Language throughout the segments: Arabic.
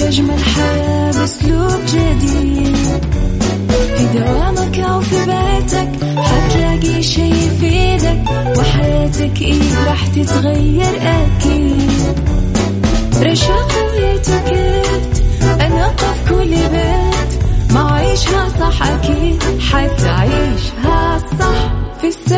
عيش أجمل حياة بأسلوب جديد. في دوامك أو في بيتك حتلاقي شي يفيدك وحياتك إيه راح تتغير أكيد. رشاق ويتوكيت أنا في كل بيت ما عيشها صح أكيد حتعيشها صح في السيارة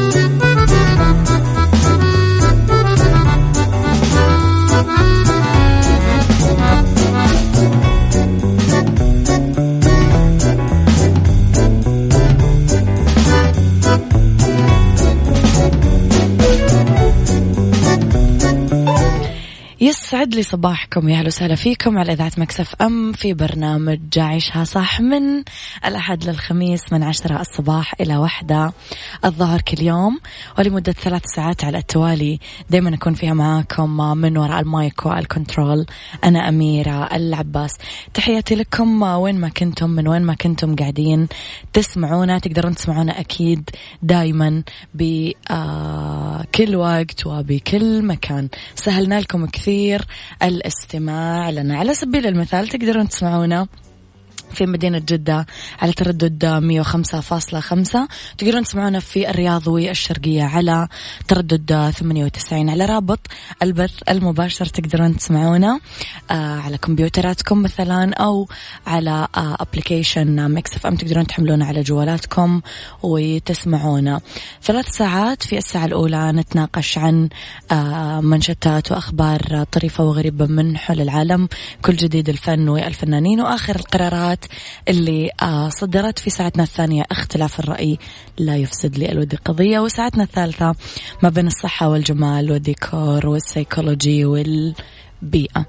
يسعد لي صباحكم يا أهلا وسهلا فيكم على إذاعة Mix FM في برنامج عيشها صح من الأحد للخميس من عشرة الصباح إلى واحدة الظهر كل يوم. ولمدة ثلاث ساعات على التوالي دائما أكون فيها معاكم من وراء ال mic وال control. أنا أميرة العباس. تحياتي لكم وين ما كنتم من وين ما كنتم قاعدين تسمعونا تقدرون تسمعونا أكيد دائما بكل وقت وبكل مكان. سهلنا لكم كثير الاستماع لنا. على سبيل المثال تقدرون تسمعونا في مدينة جدة على تردد 105.5 تقدرون تسمعونا في الرياض والشرقية على تردد 98 على رابط البث المباشر تقدرون تسمعونا آه على كمبيوتراتكم مثلا أو على آه application Mix FM. تقدرون تحملونه على جوالاتكم وتسمعونا. ثلاث ساعات في الساعة الأولى نتناقش عن آه منشطات وأخبار طريفة وغريبة من حول العالم كل جديد الفن والفنانين وآخر القرارات اللي آه صدرت في ساعتنا الثانية اختلاف الرأي لا يفسد للود قضية وساعتنا الثالثة ما بين الصحة والجمال والديكور والسيكولوجي والبيئة.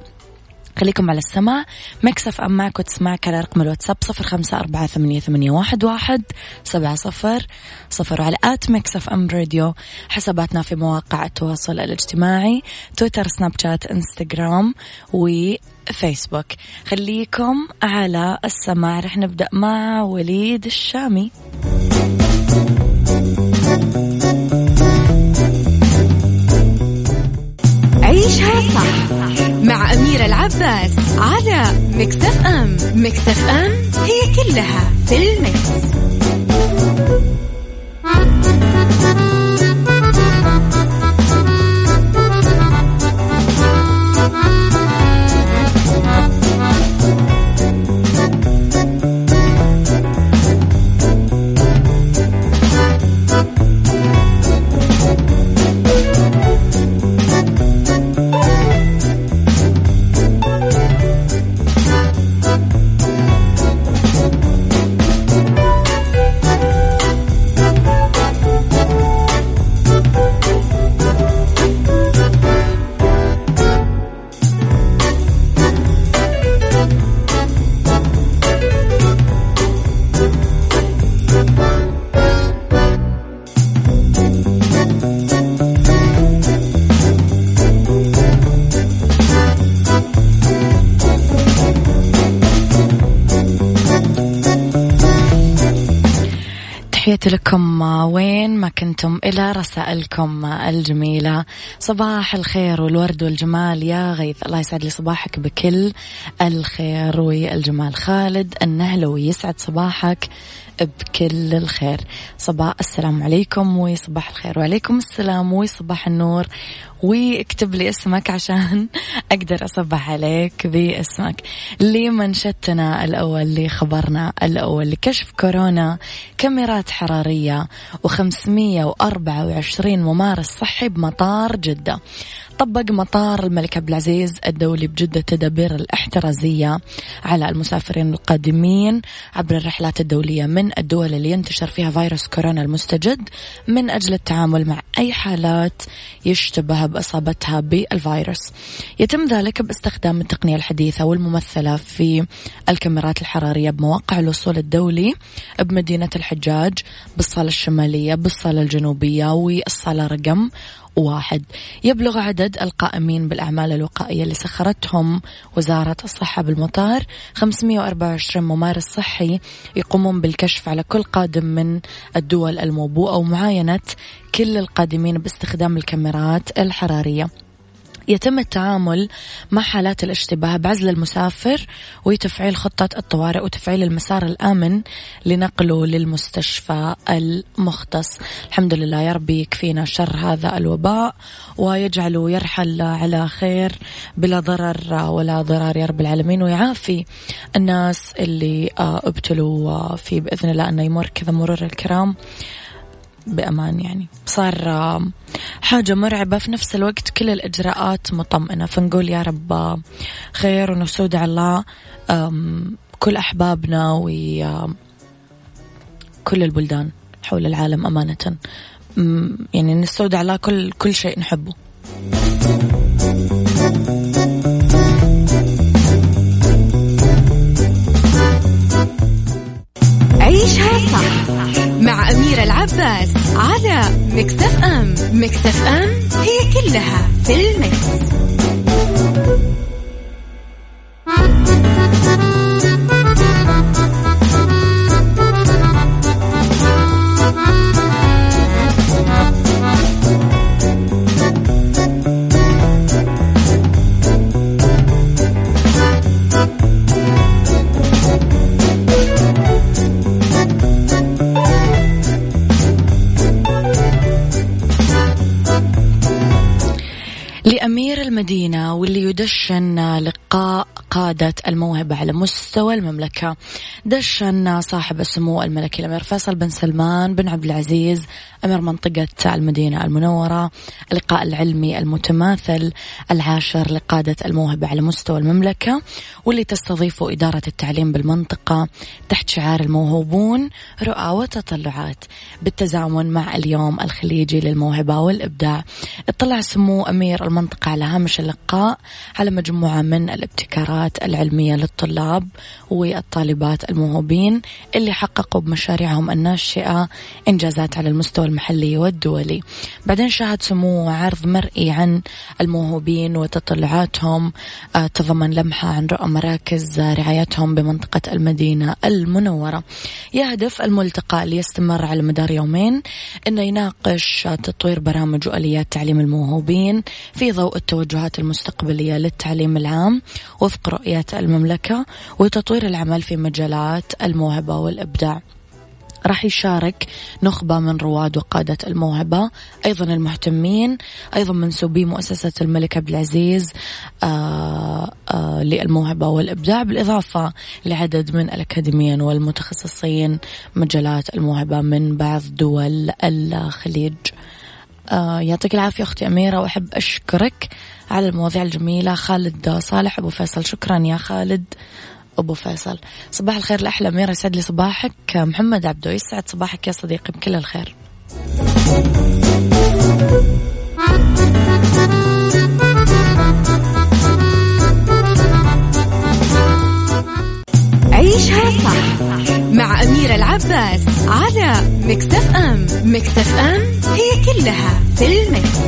خليكم على السماع. Mix FM معك وتسمعك على رقم الواتساب صفر خمسة أربعة ثمانية, ثمانية واحد, واحد سبعة صفر. صفر وعلى at Mix FM Radio. حساباتنا في مواقع التواصل الاجتماعي تويتر سناب شات إنستغرام وفيسبوك خليكم على السماع. رح نبدأ مع وليد الشامي. عيشها صح مع أميرة العباس على Mix FM Mix FM هي كلها في المكس. تحياتي لكم وين ما كنتم إلى رسائلكم الجميلة. صباح الخير والورد والجمال يا غيث. الله يسعد لي صباحك بكل الخير والجمال. خالد النهلوي يسعد صباحك بكل الخير. صباح السلام عليكم وصباح الخير. وعليكم السلام وصباح النور. واكتب لي اسمك عشان أقدر أصبح عليك باسمك. لمنشتنا الأول لخبرنا الأول لكشف كورونا كاميرات حرارية و524 ممارس صحي بمطار جدة. طبق مطار الملك عبد العزيز الدولي بجدة تدابير الإحترازية على المسافرين القادمين عبر الرحلات الدولية من الدول اللي ينتشر فيها فيروس كورونا المستجد من أجل التعامل مع أي حالات يشتبه بإصابتها بالفيروس. يتم ذلك باستخدام التقنية الحديثة والممثلة في الكاميرات الحرارية بمواقع الوصول الدولي بمدينة الحجاج بالصالة الشمالية بالصالة الجنوبية والصالة رقم واحد. يبلغ عدد القائمين بالأعمال الوقائية اللي سخرتهم وزارة الصحة بالمطار. 524 ممارس صحي يقومون بالكشف على كل قادم من الدول الموبوءة ومعاينة كل القادمين باستخدام الكاميرات الحرارية. يتم التعامل مع حالات الاشتباه بعزل المسافر وتفعيل خطة الطوارئ وتفعيل المسار الآمن لنقله للمستشفى المختص. الحمد لله يا ربي يكفينا شر هذا الوباء ويجعله يرحل على خير بلا ضرر ولا ضرار يا رب العالمين. ويعافي الناس اللي آه، ابتلوا فيه بإذن الله أنه يمر كذا مرور الكرام. بأمان يعني. صار حاجة مرعبة. في نفس الوقت كل الإجراءات مطمئنة. فنقول يا رب خير ونسود على كل أحبابنا وكل البلدان حول العالم أمانة. يعني نستودع الله كل كل شيء نحبه. يدشن لقاء قادة الموهبة على مستوى المملكة. دشن صاحب السمو الملكي الأمير فيصل بن سلمان بن عبد العزيز أمير منطقة المدينة المنورة اللقاء العلمي المتماثل العاشر لقادة الموهبة على مستوى المملكة واللي تستضيفه إدارة التعليم بالمنطقة تحت شعار الموهوبون رؤى وتطلعات بالتزامن مع اليوم الخليجي للموهبة والإبداع. اطلع سمو أمير المنطقة على هامش اللقاء على مجموعة من الابتكارات العلمية للطلاب والطالبات الموهوبين اللي حققوا بمشاريعهم الناشئة إنجازات على المستوى المحلي والدولي. بعدين شاهد سمو عرض مرئي عن الموهوبين وتطلعاتهم آه، تضمن لمحة عن رؤى مراكز رعايتهم بمنطقة المدينة المنورة. يهدف الملتقى اللي يستمر على مدار يومين أنه يناقش تطوير برامج وآليات تعليم الموهوبين في ضوء التوجهات المستقبلية للتعليم العام وفق رؤية المملكة وتطوير العمل في مجالات الموهبة والإبداع. راح يشارك نخبة من رواد وقادة الموهبة أيضا المهتمين أيضا منسوبي مؤسسة الملك عبد العزيز آه، آه، للموهبة والإبداع بالإضافة لعدد من الأكاديميين والمتخصصين مجالات الموهبة من بعض دول الخليج. آه يعطيك العافية أختي أميرة وأحب أشكرك على المواضيع الجميلة. خالد صالح أبو فيصل شكرا يا خالد. أبو فيصل. صباح الخير الأحلى أميرة يسعد لي صباحك. محمد عبدو يسعد صباحك يا صديقي بكل الخير. عيشها صح مع أميرة العباس على مكتف أم. مكتف أم هي كلها في المكس.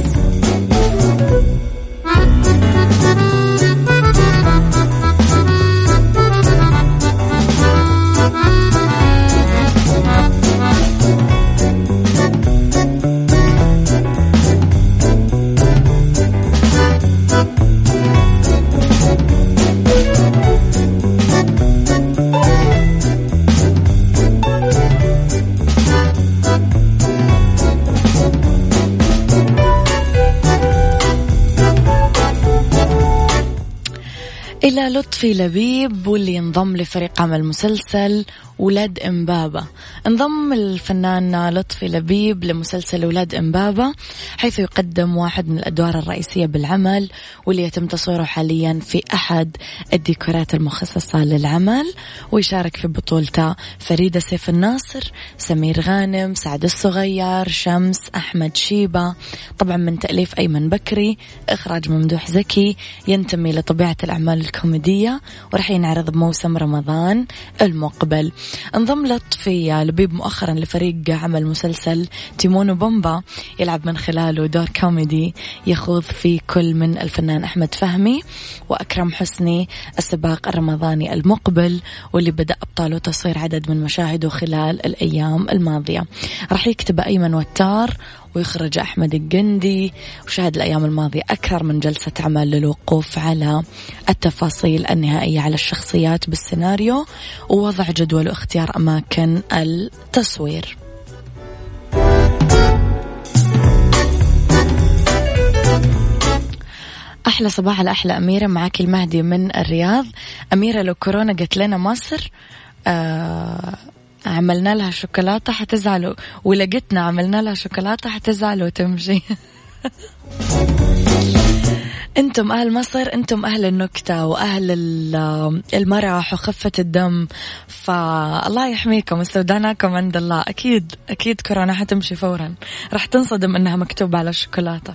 إلى لطفي لبيب واللي انضم لفريق عمل مسلسل ولاد إمبابة. انضم الفنان لطفي لبيب لمسلسل ولاد إمبابة حيث يقدم واحد من الأدوار الرئيسية بالعمل واللي يتم تصويره حاليا في أحد الديكورات المخصصة للعمل. ويشارك في بطولته فريدة سيف الناصر سمير غانم سعد الصغير شمس أحمد شيبة. طبعا من تأليف أيمن بكري إخراج ممدوح زكي ينتمي لطبيعة الأعمال الكوميدية ورح ينعرض بموسم رمضان المقبل. انضم لطفي لبيب مؤخرا لفريق عمل مسلسل تيمون وبومبا يلعب من خلاله دور كوميدي يخوض في كل من الفنان أحمد فهمي وأكرم حسني السباق الرمضاني المقبل واللي بدأ أبطاله تصوير عدد من مشاهده خلال الأيام الماضية. راح يكتب أيمن وتار ويخرج أحمد الجندي وشاهد الأيام الماضية أكثر من جلسة عمل للوقوف على التفاصيل النهائية على الشخصيات بالسيناريو ووضع جدول واختيار أماكن التصوير. أحلى صباح الأحلى أميرة. معك المهدي من الرياض. أميرة لو كورونا قلت لنا مصر آه عملنا لها شوكولاتة حتزعل ولقيتنا عملنا لها شوكولاتة حتزعل وتمشي أنتم أهل مصر أنتم أهل النكتة وأهل المرح وخفة الدم. فالله يحميكم استودعناكم عند الله. أكيد أكيد كورونا حتمشي فورا. راح تنصدم إنها مكتوبة على الشوكولاتة.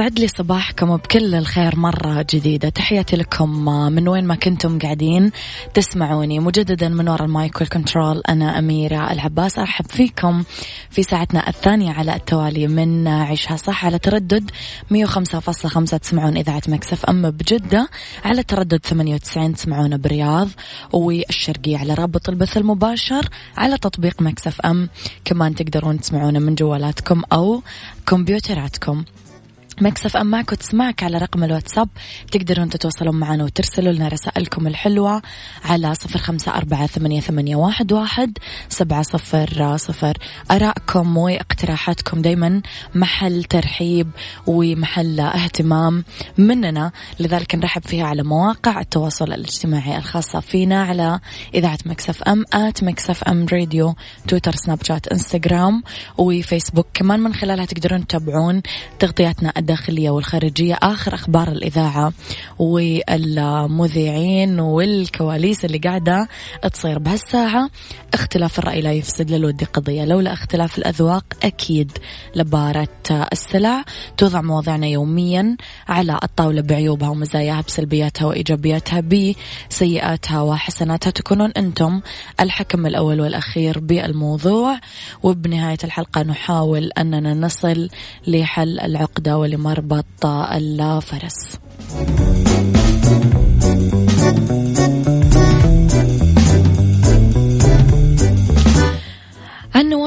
يسعد لي صباحكم بكل الخير مرة جديدة. تحياتي لكم من وين ما كنتم قاعدين تسمعوني. مجددا من وراء ال mic وال control أنا أميرة العباس. أرحب فيكم في ساعتنا الثانية على التوالي من عيشها صح على تردد 105.5 تسمعون إذاعة Mix FM بجدة على تردد 98 تسمعون برياض والشرقية على رابط البث المباشر على تطبيق Mix FM. كمان تقدرون تسمعونا من جوالاتكم أو كمبيوتراتكم. مكسف أم معك وتسمعك على رقم الواتساب. تقدرون تتواصلون معنا وترسلوا لنا رسائلكم الحلوة على صفر خمسة أربعة ثمانية, ثمانية واحد, واحد سبعة صفر صفر. أراءكم واقتراحاتكم دايما محل ترحيب ومحل اهتمام مننا. لذلك نرحب فيها على مواقع التواصل الاجتماعي الخاصة فينا على إذاعة Mix FM at Mix FM Radio تويتر سناب شات إنستغرام وفيسبوك. كمان من خلالها تقدرون تتابعون تغطياتنا الداخلية والخارجية. آخر أخبار الإذاعة والمذيعين والكواليس اللي قاعدة تصير بهالساعة. اختلاف الرأي لا يفسد للود قضية. لولا اختلاف الأذواق أكيد لبارت السلع. توضع مواضيعنا يوميا على الطاولة بعيوبها ومزاياها بسلبياتها وإيجابياتها بسيئاتها وحسناتها. تكونون أنتم الحكم الأول والأخير بالموضوع. وبنهاية الحلقة نحاول أننا نصل لحل العقدة ولمربط الفرس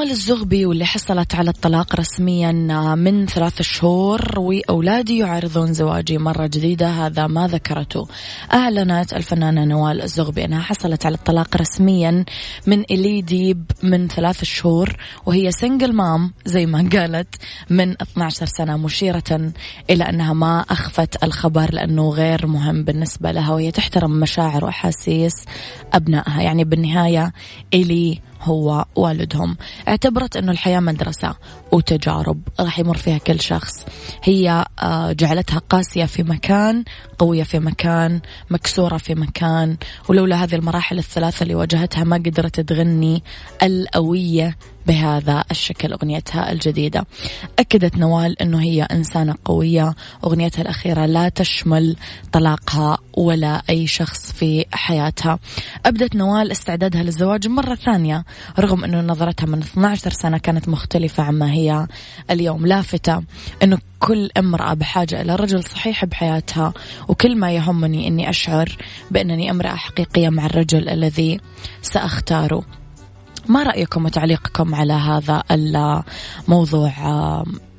نوال الزغبي واللي حصلت على الطلاق رسميا من ثلاث شهور وأولادي يعارضون زواجي مرة جديدة هذا ما ذكرته. أعلنت الفنانة نوال الزغبي أنها حصلت على الطلاق رسميا من إليديب من ثلاث شهور وهي سنجل مام زي ما قالت من 12 سنة مشيرة إلى أنها ما أخفت الخبر لأنه غير مهم بالنسبة لها وهي تحترم مشاعر وأحاسيس أبنائها. يعني بالنهاية إلي هو والدهم. اعتبرت أنه الحياة مدرسة. وتجارب راح يمر فيها كل شخص. هي آه، جعلتها قاسية في مكان قوية في مكان مكسورة في مكان. ولولا هذه المراحل الثلاثة اللي واجهتها ما قدرت تغني القوية بهذا الشكل أغنيتها الجديدة. أكدت نوال أنه هي إنسانة قوية. أغنيتها الأخيرة لا تشمل طلاقها ولا أي شخص في حياتها. أبدت نوال استعدادها للزواج مرة ثانية رغم أنه نظرتها من 12 سنة كانت مختلفة عما هي. اليوم. لافتة أنه كل امرأة بحاجة إلى رجل صحيح بحياتها وكل ما يهمني أني أشعر بأنني امرأة حقيقية مع الرجل الذي سأختاره. ما رأيكم وتعليقكم على هذا الموضوع؟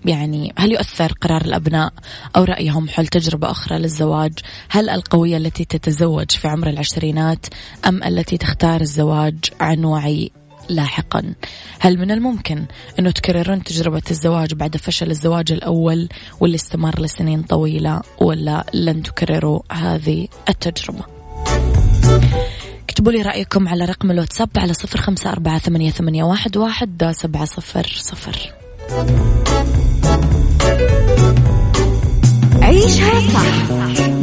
يعني هل يؤثر قرار الأبناء أو رأيهم حول تجربة أخرى للزواج؟ هل القوية التي تتزوج في عمر العشرينات أم التي تختار الزواج عن وعي لاحقا. هل من الممكن أنه تكررون تجربة الزواج بعد فشل الزواج الأول واللي استمر لسنين طويلة ولا لن تكرروا هذه التجربة؟ اكتبوا لي رأيكم على رقم الواتساب على صفر خمسة أربعة ثمانية, ثمانية واحد, واحد سبعة صفر صفر. عيشها صح.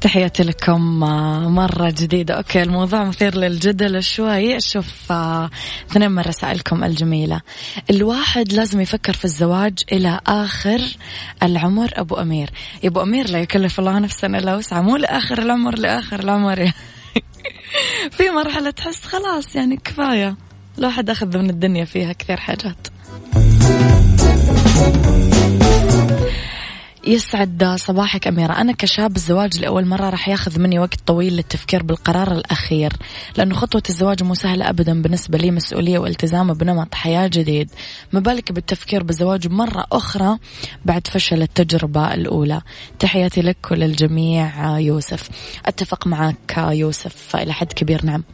تحياتي لكم آه، مرة جديدة. أوكي الموضوع مثير للجدل شوي. أشوف آه، اثنين من رسائلكم الجميلة. الواحد لازم يفكر في الزواج إلى آخر العمر. أبو أمير. يا أبو أمير لا يكلف الله نفسا إلا وسعة مو لآخر العمر لآخر العمر. في مرحلة تحس خلاص يعني كفاية. الواحد أخذ من الدنيا فيها كثير حاجات. يسعد صباحك أميرة. أنا كشاب الزواج لأول مرة راح ياخذ مني وقت طويل للتفكير بالقرار الأخير لأنه خطوة الزواج مو سهلة أبدا بالنسبة لي مسؤولية والتزام بنمط حياة جديد. ما بالك بالتفكير بالزواج مرة أخرى بعد فشل التجربة الأولى. تحياتي لك وللجميع يوسف. أتفق معك يوسف إلى حد كبير نعم.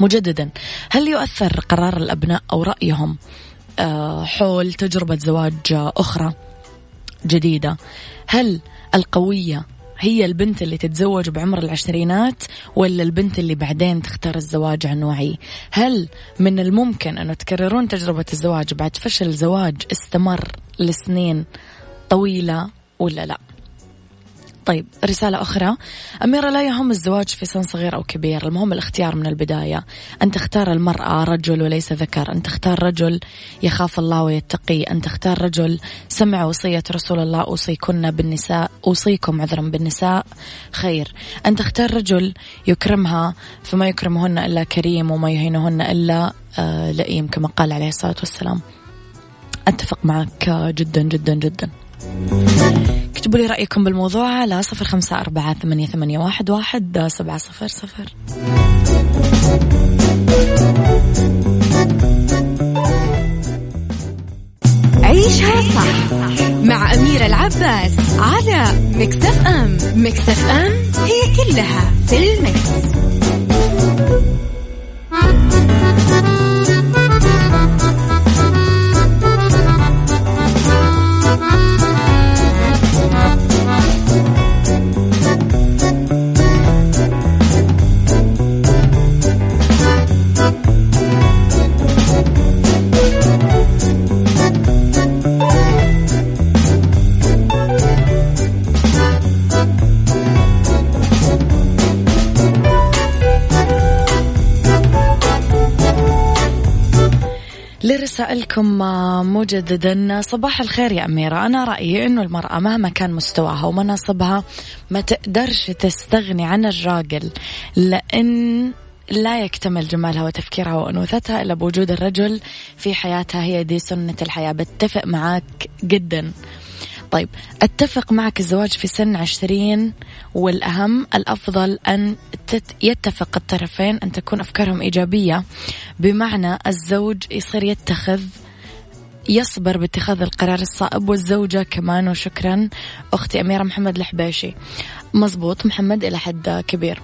مجددا هل يؤثر قرار الأبناء أو رأيهم آه، حول تجربة زواج أخرى؟ جديدة. هل القوية هي البنت اللي تتزوج بعمر العشرينات ولا البنت اللي بعدين تختار الزواج عن وعي؟ هل من الممكن أنه تكررون تجربة الزواج بعد فشل زواج استمر لسنين طويلة ولا لا؟ طيب رسالة أخرى. أميرة لا يهم الزواج في سن صغير أو كبير. المهم الاختيار من البداية. أن تختار المرأة رجل وليس ذكر. أن تختار رجل يخاف الله ويتقي. أن تختار رجل سمع وصية رسول الله. أوصيكن بالنساء أوصيكم عذرا بالنساء. خير. أن تختار رجل يكرمها فما يكرمهن إلا كريم وما يهينهن إلا آه، لئيم كما قال عليه الصلاة والسلام. أتفق معك جدا جدا جدا. اكتبوا لي رأيكم بالموضوع على صفر خمسة أربعة ثمانية, ثمانية واحد, واحد سبعة صفر صفر عيشها صح مع أميرة العباس على مكتف أم مكتف أم هي كلها في المكس. لرسائلكم مجددا صباح الخير يا أميرة. أنا رأيي أنه المرأة مهما كان مستواها ومناصبها ما تقدرش تستغني عن الراجل لأن لا يكتمل جمالها وتفكيرها وأنوثتها إلا بوجود الرجل في حياتها. هي دي سنة الحياة. بتفق معك جدا. طيب أتفق معك الزواج في سن عشرين والأهم الأفضل أن يتفق الطرفين أن تكون أفكارهم إيجابية. بمعنى الزوج يصير يتخذ يصبر باتخاذ القرار الصائب والزوجة كمان وشكرا أختي أميرة محمد الحبيشي. مزبوط محمد إلى حد كبير.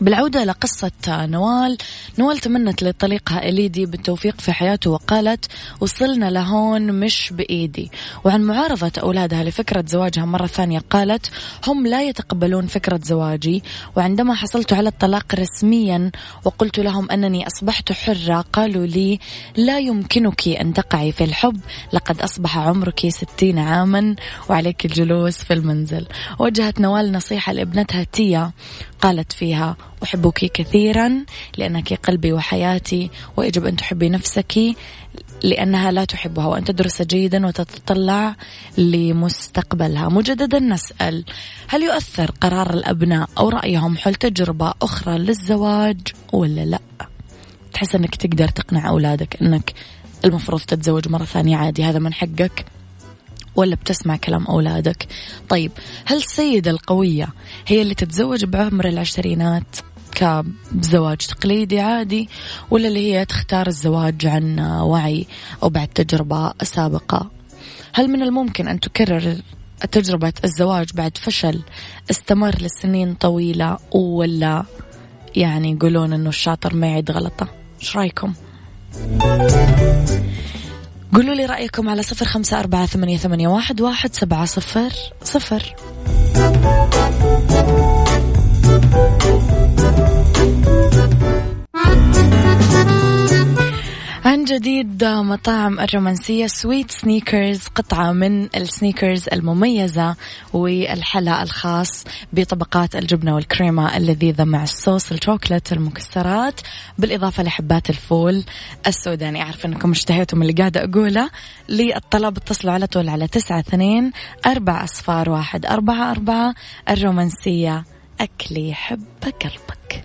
بالعودة لقصة نوال. نوال تمنت لطليقها إليدي بالتوفيق في حياته وقالت وصلنا لهون مش بإيدي وعن معارضة أولادها لفكرة زواجها مرة ثانية قالت هم لا يتقبلون فكرة زواجي وعندما حصلت على الطلاق رسميا وقلت لهم أنني أصبحت حرة قالوا لي لا يمكنك أن تقعي في الحب لقد أصبح عمرك ستين عاما وعليك الجلوس في المنزل. وجهت نوال نصيحة لابنتها تيا قالت فيها أحبك كثيرا لأنك قلبي وحياتي ويجب أن تحبي نفسك لأنها لا تحبها وأن تدرس جيدا وتتطلع لمستقبلها. مجددا نسأل هل يؤثر قرار الأبناء أو رأيهم حول تجربة أخرى للزواج ولا لا؟ تحس أنك تقدر تقنع أولادك أنك المفروض تتزوج مرة ثانية عادي هذا من حقك. ولا بتسمع كلام أولادك. طيب هل السيدة القوية هي اللي تتزوج بعمر العشرينات كزواج تقليدي عادي ولا اللي هي تختار الزواج عن وعي أو بعد تجربة سابقة؟ هل من الممكن أن تكرر تجربة الزواج بعد فشل استمر لسنين طويلة ولا يعني يقولون أنه الشاطر ما يعيد غلطة؟ إيش رأيكم؟ قولوا لي رأيكم على صفر خمسة أربعة ثمانية, ثمانية واحد, واحد سبعة صفر صفر. جديد مطاعم الرومانسية sweet Snickers قطعة من ال Snickers المميزة والحلا الخاص بطبقات الجبنة والكريمة اللذيذة مع الصوص الشوكولات المكسرات بالإضافة لحبات الفول السوداني. أعرف أنكم اشتهيتم اللي قاعدة أقوله. للطلب اتصلوا على طول على تسعة اثنين أربعة أصفار واحد أربعة أربعة. الرومانسية أكلي يحب قلبك.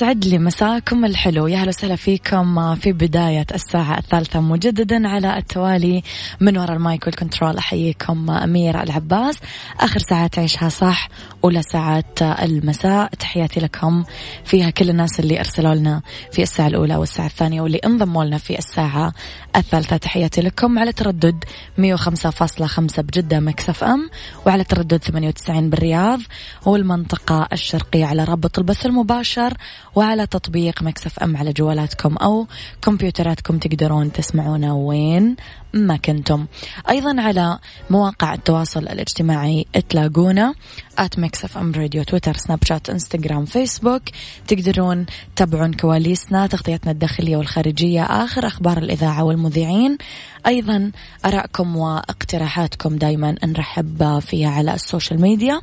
يسعد لي مساكم الحلو. يا هلا وسهلا فيكم في بداية الساعة الثالثة مجددا على التوالي. من وراء ال mic وال control أحييكم أميرة العباس. آخر ساعات عيشها صح أولى ساعات المساء. تحياتي لكم. فيها كل الناس اللي أرسلوا لنا في الساعة الأولى والساعة الثانية واللي انضموا لنا في الساعة الثالثة. تحياتي لكم. على تردد 105.5 بجدة Mix FM وعلى تردد 98 بالرياض. والمنطقة الشرقية على رابط البث المباشر. وعلى تطبيق Mix FM على جوالاتكم أو كمبيوتراتكم تقدرون تسمعونا وين ما كنتم. أيضا على مواقع التواصل الاجتماعي تلاقونا at Mix FM Radio تويتر سناب شات إنستغرام فيسبوك. تقدرون تتابعون كواليسنا تغطيتنا الداخلية والخارجية آخر أخبار الإذاعة والمذيعين. أيضا أراءكم وإقتراحاتكم دايما نرحب فيها على ال social media.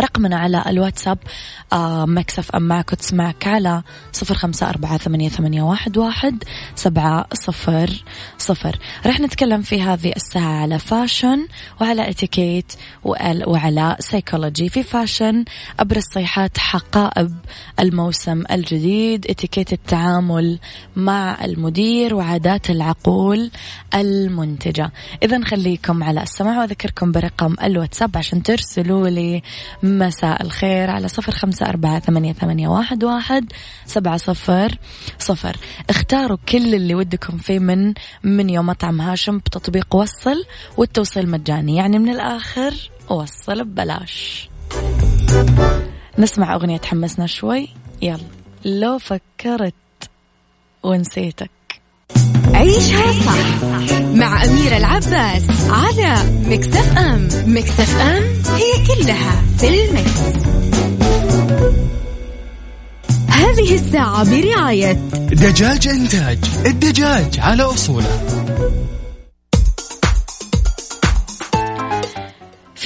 رقمنا على الواتساب آه Mix FM معك وتسمعك على صفر خمسة أربعة ثمانية, واحد سبعة صفر صفر. رح نتكلم في هذه الساعة على fashion وعلى اتيكيت وعلى psychology في fashion أبرز صيحات حقائب الموسم الجديد اتيكيت التعامل مع المدير وعادات العقول المنتجة. إذا خليكم على السماع وأذكركم برقم الواتساب عشان ترسلوا لي مساء الخير على صفر خمسة أربعة ثمانية, ثمانية واحد, واحد سبعة صفر صفر. اختاروا كل اللي ودكم فيه من من يوم مطعم هاشم بتطبيق وصل والتوصيل مجاني. يعني من الآخر وصل ببلاش. نسمع أغنية تحمسنا شوي. يلا لو فكرت ونسيتك. عيشها صح مع أميرة العباس على مكتف أم. مكتف أم هي كلها في المكس. هذه الساعة برعاية دجاج إنتاج. الدجاج على أصوله.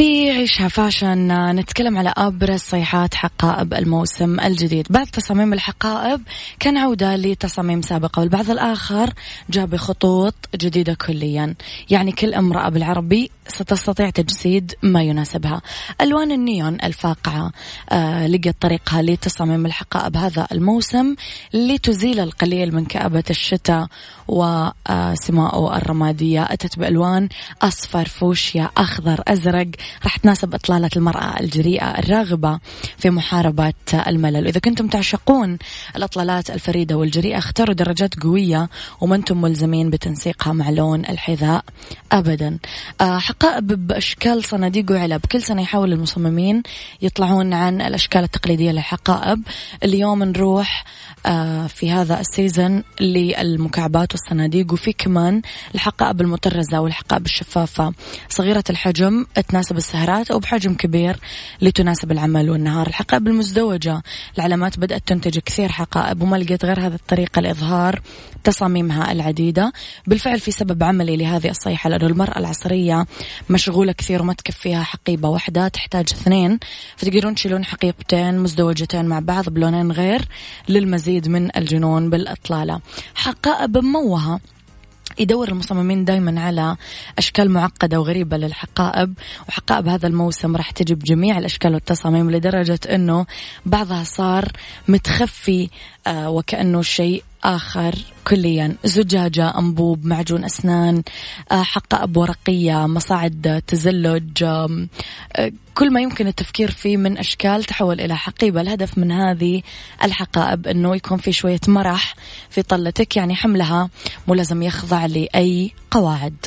في عيشها فاشن. نتكلم على أبرز صيحات حقائب الموسم الجديد. بعض تصاميم الحقائب كان عودة لتصاميم سابقة والبعض الآخر جاء بخطوط جديدة كليا. يعني كل امرأة بالعربي ستستطيع تجسيد ما يناسبها. ألوان النيون الفاقعة آه لقت طريقها لتصاميم الحقائب هذا الموسم لتزيل القليل من كآبة الشتاء وسماء الرمادية. أتت بألوان أصفر فوشيا أخضر أزرق. راح تناسب إطلالة المرأة الجريئة الراغبة في محاربة الملل. وإذا كنتم تعشقون الإطلالات الفريدة والجريئة اختاروا درجات قوية وما أنتم ملزمين بتنسيقها مع لون الحذاء أبدا. آه، حقائب بأشكال صناديق وعلب كل سنة يحاول المصممين يطلعون عن الأشكال التقليدية للحقائب. اليوم نروح آه، في هذا السيزن للمكعبات والصناديق وفي كمان الحقائب المطرزة والحقائب الشفافة. صغيرة الحجم تناسب السهرات أو بحجم كبير لتناسب العمل والنهار. الحقائب المزدوجة. العلامات بدأت تنتج كثير حقائب وما لقيت غير هذه الطريقة لإظهار تصاميمها العديدة. بالفعل في سبب عملي لهذه الصيحة لأنه المرأة العصرية مشغولة كثير وما تكفيها حقيبة واحدة تحتاج اثنين. فتقدرون تشيلون حقيبتين مزدوجتين مع بعض بلونين غير للمزيد من الجنون بالإطلالة. حقائب موهة. يدور المصممين دائما على أشكال معقدة وغريبة للحقائب وحقائب هذا الموسم راح تجي بجميع الأشكال والتصاميم لدرجة إنه بعضها صار متخفي آه وكأنه شيء آخر كليا. زجاجة أنبوب معجون أسنان آه، حقائب ورقية مصاعد تزلج آه، كل ما يمكن التفكير فيه من أشكال تحول إلى حقيبة. الهدف من هذه الحقائب أنه يكون في شوية مرح في طلتك يعني حملها مو لازم يخضع لأي قواعد.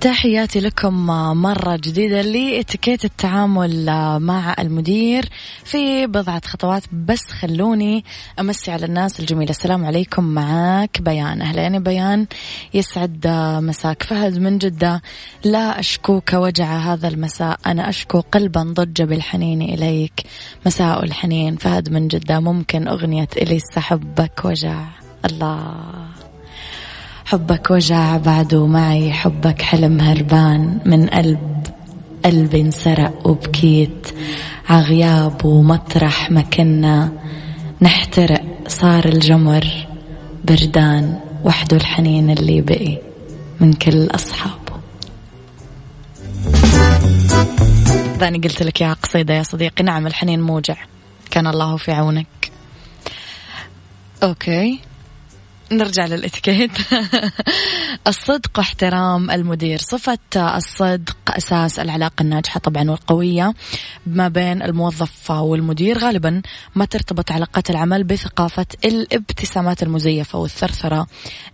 تحياتي لكم مرة جديدة لإتيكيت التعامل مع المدير في بضعة خطوات. بس خلوني أمسي على الناس الجميلة. السلام عليكم معاك بيان. أهلين بيان. يسعد مساك فهد من جدة. لا أشكوك وجع هذا المساء. أنا أشكو قلبا ضج بالحنين إليك. مساء الحنين فهد من جدة. ممكن أغنية إليس حبك وجع. الله. حبك وجع بعده معي حبك حلم هربان من قلب قلبي انسرق وبكيت. عغياب ومطرح ما كنا نحترق صار الجمر بردان. وحده الحنين اللي بقي من كل أصحابه. ذاني قلت لك يا قصيدة يا صديقي نعم الحنين موجع. كان الله في عونك. أوكي. نرجع للإتيكيت. الصدق واحترام المدير. صفة الصدق أساس العلاقة الناجحة طبعا والقوية ما بين الموظف والمدير. غالبا ما ترتبط علاقات العمل بثقافة الابتسامات المزيفة والثرثرة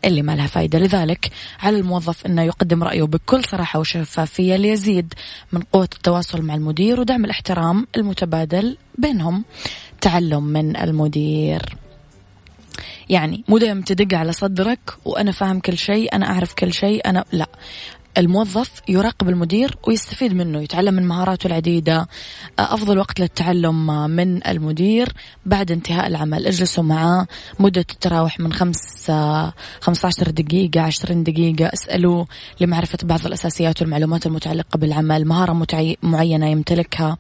اللي ما لها فايدة. لذلك على الموظف أنه يقدم رأيه بكل صراحة وشفافية ليزيد من قوة التواصل مع المدير ودعم الاحترام المتبادل بينهم. تعلم من المدير. يعني مو دايما تدق على صدرك وأنا فاهم كل شيء أنا أعرف كل شيء أنا لا. الموظف يراقب المدير ويستفيد منه يتعلم من مهاراته العديدة. أفضل وقت للتعلم من المدير بعد انتهاء العمل. اجلسوا معاه مدة تتراوح من خمس خمسة عشر دقيقة عشرين دقيقة. اسألوه لمعرفة بعض الأساسيات والمعلومات المتعلقة بالعمل. مهارة متعي... معينة يمتلكها.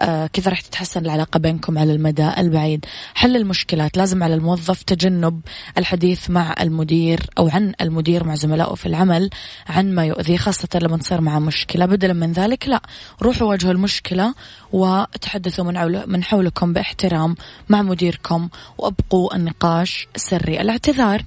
آه كذا راح تتحسن العلاقة بينكم على المدى البعيد؟ حل المشكلات. لازم على الموظف تجنب الحديث مع المدير أو عن المدير مع زملائه في العمل عن ما يؤذي ذي خاصة لما تصير مع مشكلة بدلا من ذلك لا. روحوا واجهوا المشكلة وتحدثوا من, من حولكم باحترام مع مديركم وأبقوا النقاش سري الاعتذار.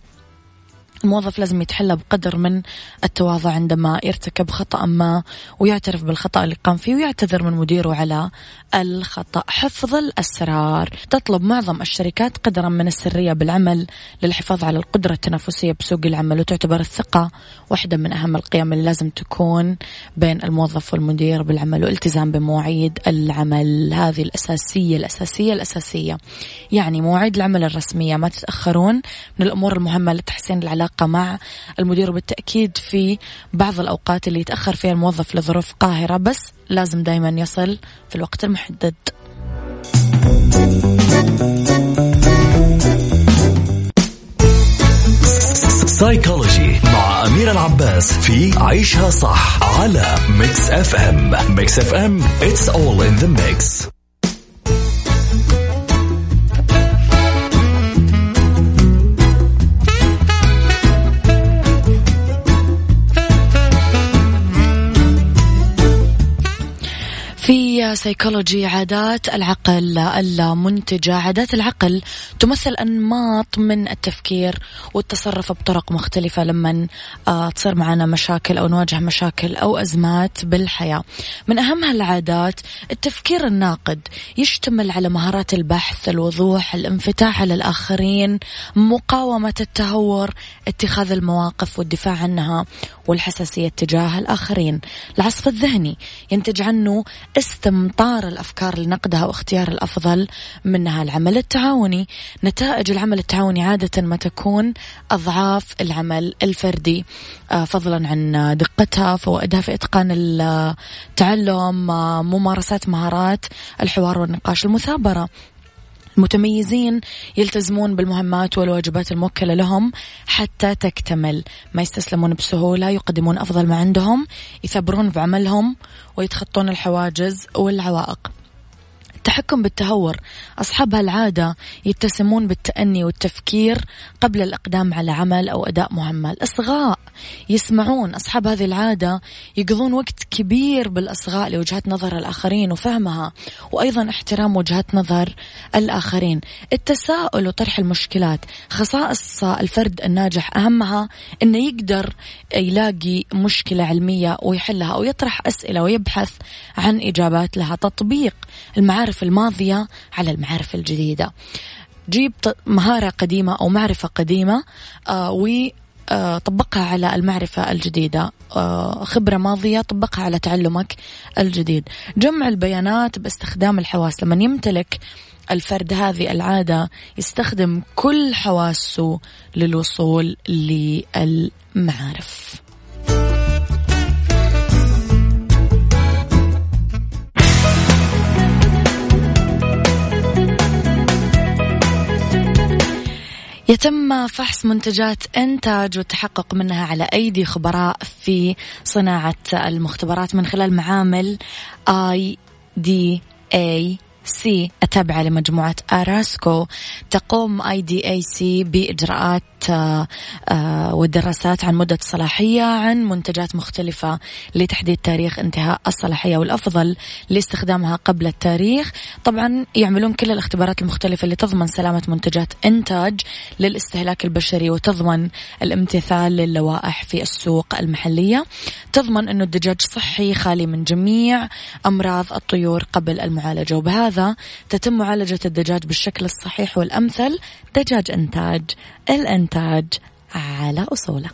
الموظف لازم يتحلى بقدر من التواضع عندما يرتكب خطأ ما ويعترف بالخطأ اللي قام فيه ويعتذر من مديره على الخطأ. حفظ الأسرار. تطلب معظم الشركات قدرا من السرية بالعمل للحفاظ على القدرة التنافسية بسوق العمل وتعتبر الثقة واحدة من أهم القيم اللي لازم تكون بين الموظف والمدير بالعمل والالتزام بمواعيد العمل. هذه الأساسية الأساسية الأساسية. يعني مواعيد العمل الرسمية ما تتأخرون. من الأمور المهمة لتحسين العلاقة مع المدير وبالتأكيد في بعض الأوقات اللي يتأخر فيها الموظف لظروف قاهرة بس لازم دايما يصل في الوقت المحدد. psychology مع أميرة العباس في عيشها صح على Mix FM Mix FM it's all in the mix. سيكولوجي عادات العقل المنتجة. عادات العقل تمثل أنماط من التفكير والتصرف بطرق مختلفة لما آه، تصير معنا مشاكل أو نواجه مشاكل أو أزمات بالحياة. من أهم العادات التفكير الناقد. يشتمل على مهارات البحث الوضوح الانفتاح على الآخرين مقاومة التهور اتخاذ المواقف والدفاع عنها والحساسية تجاه الآخرين. العصف الذهني ينتج عنه استمطار الأفكار لنقدها واختيار الأفضل منها العمل التعاوني. نتائج العمل التعاوني عادة ما تكون أضعاف العمل الفردي. آه، فضلا عن دقتها فوائدها في إتقان التعلم آه، ممارسات مهارات الحوار والنقاش المثابرة. المتميزين يلتزمون بالمهمات والواجبات الموكلة لهم حتى تكتمل. ما يستسلمون بسهولة يقدمون أفضل ما عندهم يثبرون بعملهم ويتخطون الحواجز والعوائق. التحكم بالتهور. أصحاب هالعادة يتسمون بالتأني والتفكير قبل الإقدام على عمل أو أداء مهمة الإصغاء يسمعون. أصحاب هذه العادة يقضون وقت كبير بالإصغاء لوجهات نظر الآخرين وفهمها وأيضا احترام وجهات نظر الآخرين. التساؤل وطرح المشكلات. خصائص الفرد الناجح أهمها أنه يقدر يلاقي مشكلة علمية ويحلها أو يطرح أسئلة ويبحث عن إجابات لها. تطبيق المعارف الماضية على المعارف الجديدة. جيب مهارة قديمة أو معرفة قديمة آه آه، طبقها على المعرفة الجديدة. آه، خبرة ماضية طبقها على تعلمك الجديد. جمع البيانات باستخدام الحواس. لما يمتلك الفرد هذه العادة يستخدم كل حواسه للوصول للمعارف. يتم فحص منتجات إنتاج والتحقق منها على أيدي خبراء في صناعة المختبرات من خلال معامل آي DEC. التابعة لمجموعة أراسكو. تقوم IDEC بإجراءات والدراسات عن مدة صلاحية عن منتجات مختلفة لتحديد تاريخ انتهاء الصلاحية والأفضل لاستخدامها قبل التاريخ. طبعا يعملون كل الاختبارات المختلفة اللي تضمن سلامة منتجات إنتاج للاستهلاك البشري وتضمن الامتثال للوائح في السوق المحلية. تضمن أنه الدجاج صحي خالي من جميع أمراض الطيور قبل المعالجة. وبهذا تتم معالجة الدجاج بالشكل الصحيح والأمثل. دجاج إنتاج. الإنتاج على أصولة.